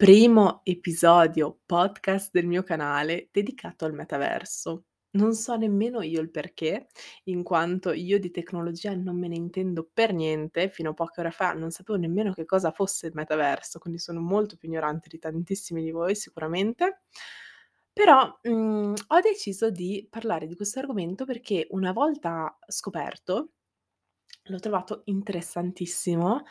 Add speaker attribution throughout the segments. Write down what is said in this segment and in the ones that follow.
Speaker 1: Primo episodio podcast del mio canale dedicato al metaverso. Non so nemmeno io il perché, in quanto io di tecnologia non me ne intendo per niente, fino a poche ore fa non sapevo nemmeno che cosa fosse il metaverso, quindi sono molto più ignorante di tantissimi di voi sicuramente. Però, mhmm, ho deciso di parlare di questo argomento perché una volta scoperto, l'ho trovato interessantissimo,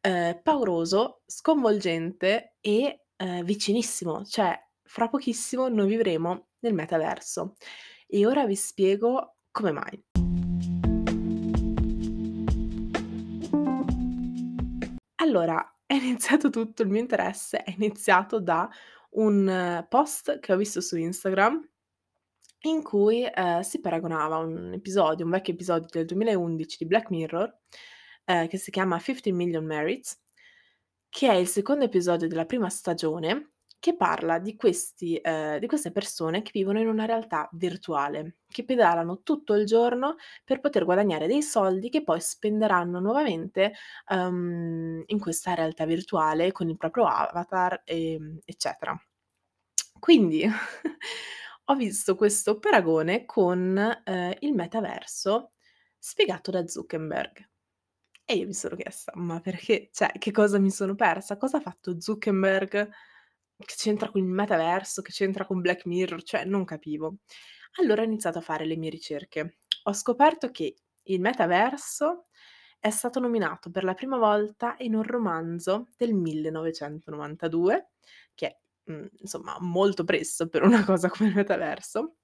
Speaker 1: ehm, pauroso, sconvolgente e, ehm, vicinissimo. Cioè, fra pochissimo noi vivremo nel metaverso. E ora vi spiego come mai. Allora, è iniziato tutto il mio interesse è iniziato da un post che ho visto su Instagram in cui, ehm, si paragonava un episodio, un vecchio episodio del 2011 di Black Mirror, ehm, che si chiama Fifty Million Merits, che è il secondo episodio della prima stagione, che parla di questi ehm, di queste persone che vivono in una realtà virtuale, che pedalano tutto il giorno per poter guadagnare dei soldi che poi spenderanno nuovamente, uhm, in questa realtà virtuale con il proprio avatar, ehm, eccetera. Quindi ho visto questo paragone con, ehm, il metaverso spiegato da Zuckerberg. E io mi sono chiesta: "Ma perché? Cioè, che cosa mi sono persa? Cosa ha fatto Zuckerberg che c'entra con il metaverso, che c'entra con Black Mirror?" Cioè, non capivo. Allora ho iniziato a fare le mie ricerche. Ho scoperto che il metaverso è stato nominato per la prima volta in un romanzo del 1992, che è, mhmm, insomma molto presto per una cosa come il metaverso.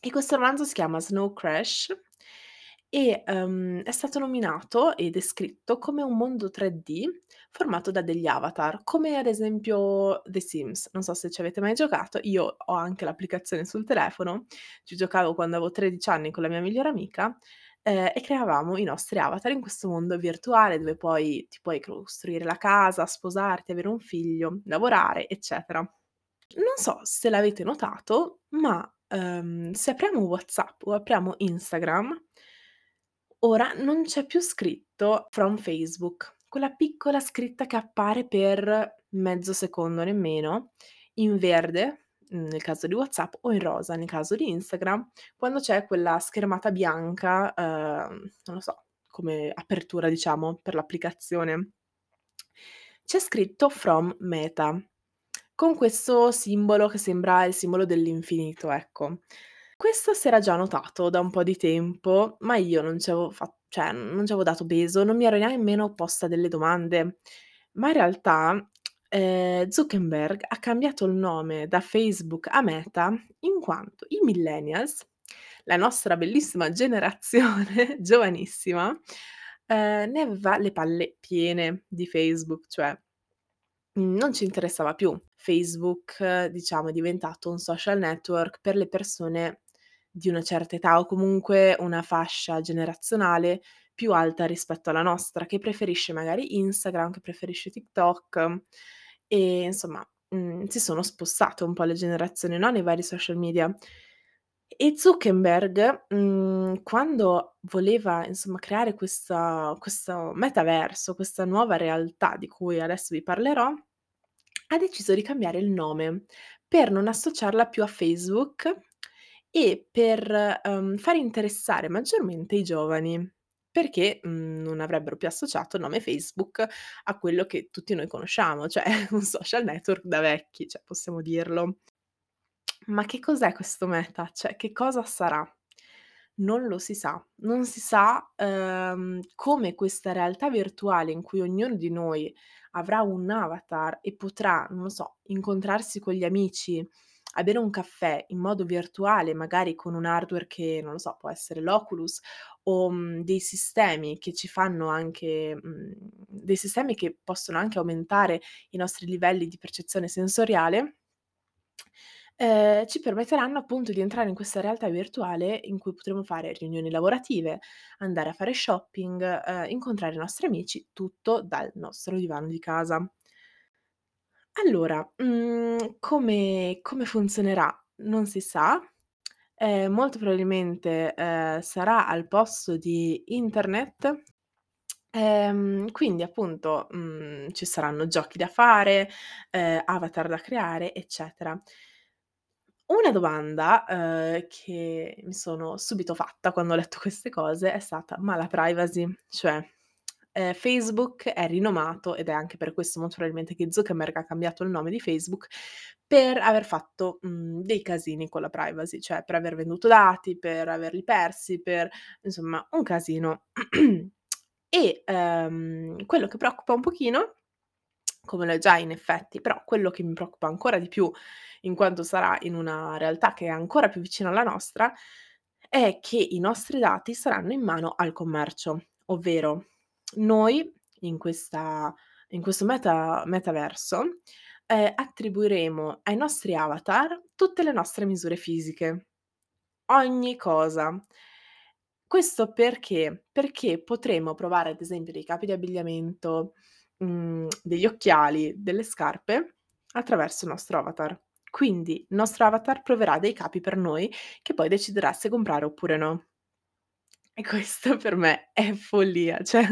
Speaker 1: E questo romanzo si chiama Snow Crash e, uhm, è stato nominato e descritto come un mondo 3D formato da degli avatar, come ad esempio The Sims. Non so se ci avete mai giocato, io ho anche l'applicazione sul telefono, ci giocavo quando avevo 13 anni con la mia migliore amica, ehm, e creavamo i nostri avatar in questo mondo virtuale dove poi ti puoi costruire la casa, sposarti, avere un figlio, lavorare, eccetera. Non so se l'avete notato, ma, uhm, se apriamo WhatsApp o apriamo Instagram ora non c'è più scritto from Facebook, quella piccola scritta che appare per mezzo secondo nemmeno, in verde, mhmm, nel caso di WhatsApp, o in rosa nel caso di Instagram, quando c'è quella schermata bianca, uhm, non lo so, come apertura diciamo per l'applicazione. C'è scritto from Meta, con questo simbolo che sembra il simbolo dell'infinito, ecco. Questo si era già notato da un po' di tempo, ma io non ci avevo fa cioè non ci avevo dato peso, non mi ero nemmeno posta delle domande. Ma in realtà, ehm, Zuckerberg ha cambiato il nome da Facebook a Meta in quanto i millennials, la nostra bellissima generazione, giovanissima, ehm, ne aveva le palle piene di Facebook, cioè non ci interessava più. Facebook, diciamo, è diventato un social network per le persone di una certa età o comunque una fascia generazionale più alta rispetto alla nostra, che preferisce magari Instagram, che preferisce TikTok e insomma, mhmm, si sono spostate un po' le generazioni, no, nei vari social media. E Zuckerberg, mhmm, quando voleva insomma creare questa questo metaverso, questa nuova realtà di cui adesso vi parlerò, ha deciso di cambiare il nome per non associarla più a Facebook e per, uhm, far interessare maggiormente i giovani, perché, mhmm, non avrebbero più associato il nome Facebook a quello che tutti noi conosciamo, cioè un social network da vecchi, cioè possiamo dirlo. Ma che cos'è questo Meta? Cioè, che cosa sarà? Non lo si sa. Non si sa, ehm, come questa realtà virtuale in cui ognuno di noi avrà un avatar e potrà, non lo so, incontrarsi con gli amici, a bere un caffè in modo virtuale, magari con un hardware che, non lo so, può essere l'Oculus o, mhmm, dei sistemi che ci fanno anche mhmm, dei sistemi che possono anche aumentare i nostri livelli di percezione sensoriale ehm, ci permetteranno appunto di entrare in questa realtà virtuale in cui potremo fare riunioni lavorative, andare a fare shopping, ehm, incontrare i nostri amici, tutto dal nostro divano di casa. Allora, mhmm, come come funzionerà non si sa, ehm, molto probabilmente, ehm, sarà al posto di internet Ehm, quindi appunto, mhmm, ci saranno giochi da fare, ehm, avatar da creare, eccetera. Una domanda, uhm, che mi sono subito fatta quando ho letto queste cose è stata: ma la privacy? Cioè, ehm, Facebook è rinomato, ed è anche per questo molto probabilmente che Zuckerberg ha cambiato il nome di Facebook, per aver fatto, mhmm, dei casini con la privacy, cioè per aver venduto dati, per averli persi, per insomma un casino. E, ehm, quello che preoccupa un pochino, come lo è già in effetti, però quello che mi preoccupa ancora di più, in quanto sarà in una realtà che è ancora più vicina alla nostra, è che i nostri dati saranno in mano al commercio, ovvero noi in questa in questo meta metaverso, ehm, attribuiremo ai nostri avatar tutte le nostre misure fisiche, ogni cosa. Questo perché? Perché potremo provare ad esempio dei capi di abbigliamento, mhmm, degli occhiali, delle scarpe attraverso il nostro avatar. Quindi il nostro avatar proverà dei capi per noi che poi deciderà se comprare oppure no. E questo per me è follia, cioè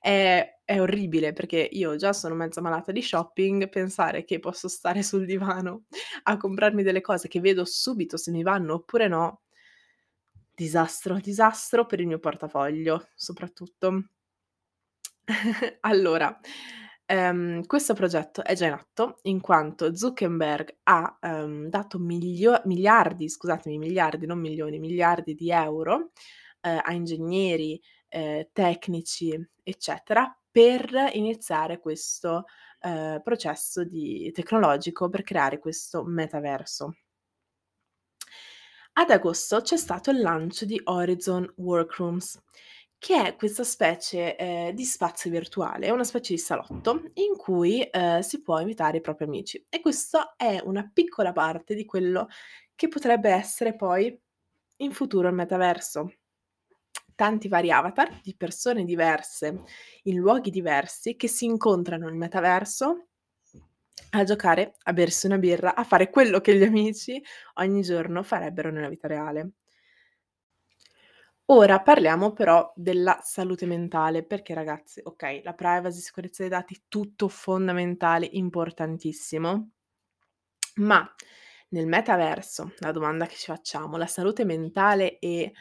Speaker 1: è è orribile perché io già sono mezza malata di shopping, pensare che posso stare sul divano a comprarmi delle cose che vedo subito se mi vanno oppure no disastro, disastro per il mio portafoglio soprattutto. Allora, ehm, questo progetto è già in atto, in quanto Zuckerberg ha, ehm, dato miglio miliardi, scusatemi, miliardi, non milioni, miliardi di euro, ehm, a ingegneri, ehm, tecnici, eccetera, per iniziare questo, ehm, processo di tecnologico per creare questo metaverso. Ad agosto c'è stato il lancio di Horizon Workrooms, che è questa specie, ehm, di spazio virtuale, una specie di salotto in cui, ehm, si può invitare i propri amici e questo è una piccola parte di quello che potrebbe essere poi in futuro il metaverso. Tanti vari avatar di persone diverse, in luoghi diversi, che si incontrano nel metaverso a giocare, a bersi una birra, a fare quello che gli amici ogni giorno farebbero nella vita reale. Ora parliamo però della salute mentale, perché ragazzi, okay, la privacy, sicurezza dei dati, tutto fondamentale, importantissimo, ma nel metaverso, la domanda che ci facciamo, la salute mentale e,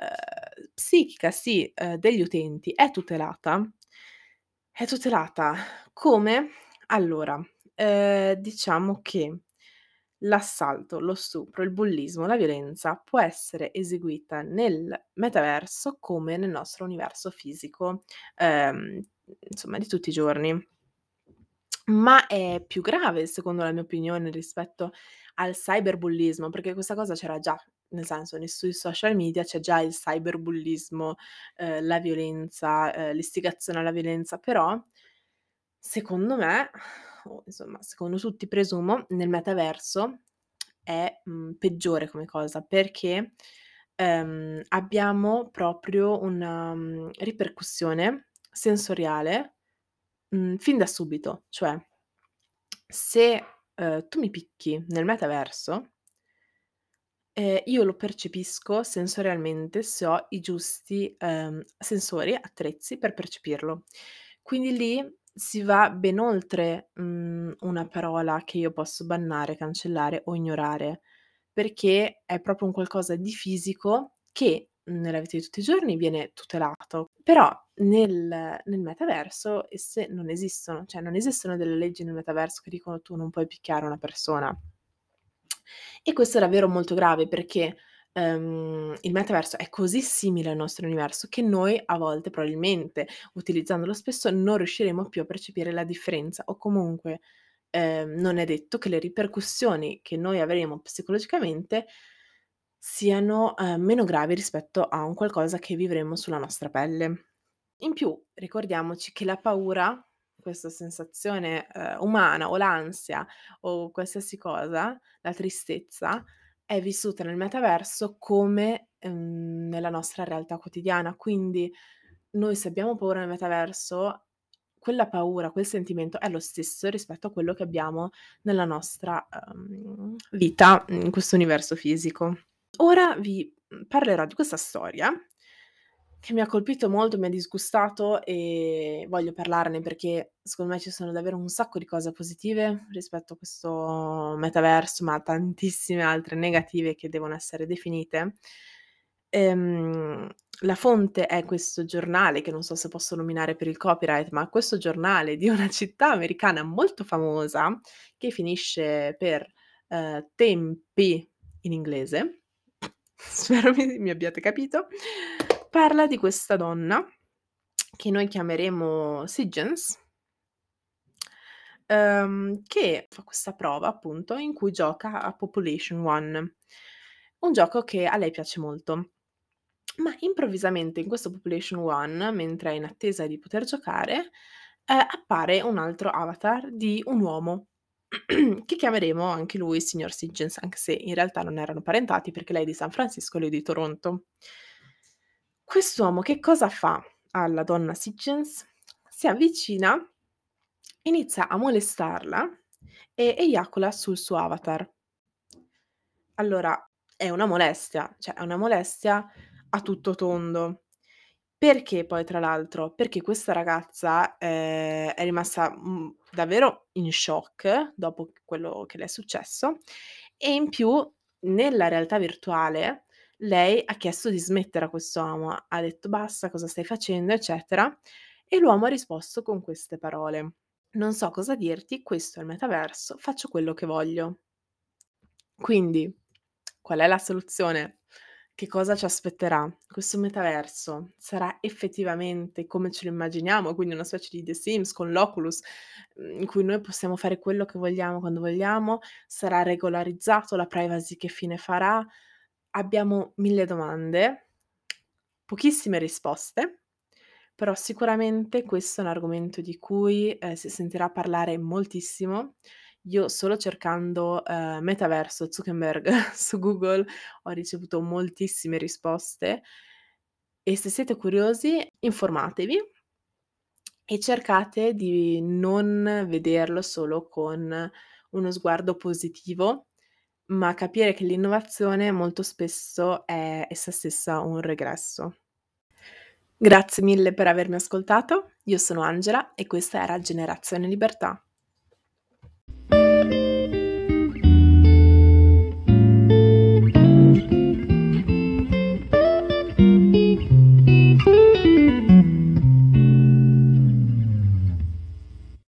Speaker 1: ehm, psichica, sì, ehm, degli utenti è tutelata? È tutelata come? Allora, ehm, diciamo che l'assalto, lo stupro, il bullismo, la violenza può essere eseguita nel metaverso come nel nostro universo fisico, ehm, insomma di tutti i giorni. Ma è più grave, secondo la mia opinione, rispetto al cyberbullismo, perché questa cosa c'era già, nel senso nei sui social media c'è già il cyberbullismo, ehm, la violenza, ehm, l'istigazione alla violenza, però secondo me, o insomma secondo tutti presumo, nel metaverso è, mhmm, peggiore come cosa perché, ehm, abbiamo proprio una, mhmm, ripercussione sensoriale, mhmm, fin da subito. Cioè, se, ehm, tu mi picchi nel metaverso ehm, io lo percepisco sensorialmente se ho i giusti, ehm, sensori, attrezzi per percepirlo. Quindi lì si va ben oltre, mhmm, una parola che io posso bannare, cancellare o ignorare, perché è proprio un qualcosa di fisico che nella vita di tutti i giorni viene tutelato, però nel nel metaverso esse non esistono, cioè non esistono delle leggi nel metaverso che dicono: "Tu non puoi picchiare una persona". E questo è davvero molto grave perché, ehm, il metaverso è così simile al nostro universo che noi a volte, probabilmente, utilizzandolo spesso, non riusciremo più a percepire la differenza o comunque, ehm, non è detto che le ripercussioni che noi avremo psicologicamente siano, ehm, meno gravi rispetto a un qualcosa che vivremo sulla nostra pelle. In più ricordiamoci che la paura, questa sensazione, ehm, umana o l'ansia o qualsiasi cosa, la tristezza, è vissuta nel metaverso come, ehm, nella nostra realtà quotidiana. Quindi noi se abbiamo paura nel metaverso, quella paura, quel sentimento è lo stesso rispetto a quello che abbiamo nella nostra, ehm, vita in questo universo fisico. Ora vi, mhmm, parlerò di questa storia che mi ha colpito molto, mi ha disgustato e voglio parlarne perché secondo me ci sono davvero un sacco di cose positive rispetto a questo metaverso, ma tantissime altre negative che devono essere definite. Ehm, la fonte è questo giornale, che non so se posso nominare per il copyright, ma questo giornale di una città americana molto famosa, che finisce per, ehm, Tempi in inglese, spero mi mi abbiate capito, parla di questa donna, che noi chiameremo Sigens ehm, che fa questa prova appunto in cui gioca a Population One, un gioco che a lei piace molto. Ma improvvisamente in questo Population One, mentre è in attesa di poter giocare, ehm, appare un altro avatar di un uomo, che chiameremo anche lui signor Sigens, anche se in realtà non erano parentati perché lei è di San Francisco e lui di Toronto. Quest'uomo che cosa fa alla donna Sigens? Si avvicina, inizia a molestarla e eiacula sul suo avatar. Allora, è una molestia, cioè è una molestia a tutto tondo. Perché poi tra l'altro? Perché questa ragazza, ehm, è rimasta, mhmm, davvero in shock dopo quello che le è successo e in più nella realtà virtuale lei ha chiesto di smettere a quest'uomo, ha detto: "Basta, cosa stai facendo?" Eccetera, e l'uomo ha risposto con queste parole: "Non so cosa dirti, questo è il metaverso, faccio quello che voglio." Quindi, qual è la soluzione? Che cosa ci aspetterà? Questo metaverso sarà effettivamente come ce lo immaginiamo, quindi una specie di The Sims con l'Oculus, mhmm, in cui noi possiamo fare quello che vogliamo quando vogliamo? Sarà regolarizzato? La privacy che fine farà? Abbiamo 1000 domande, pochissime risposte, però sicuramente questo è un argomento di cui, ehm, si sentirà parlare moltissimo. Io solo cercando, ehm, metaverso Zuckerberg su Google ho ricevuto moltissime risposte e se siete curiosi informatevi e cercate di non vederlo solo con uno sguardo positivo, ma capire che l'innovazione molto spesso è essa stessa un regresso. Grazie mille per avermi ascoltato. Io sono Angela e questa era Generazione Libertà.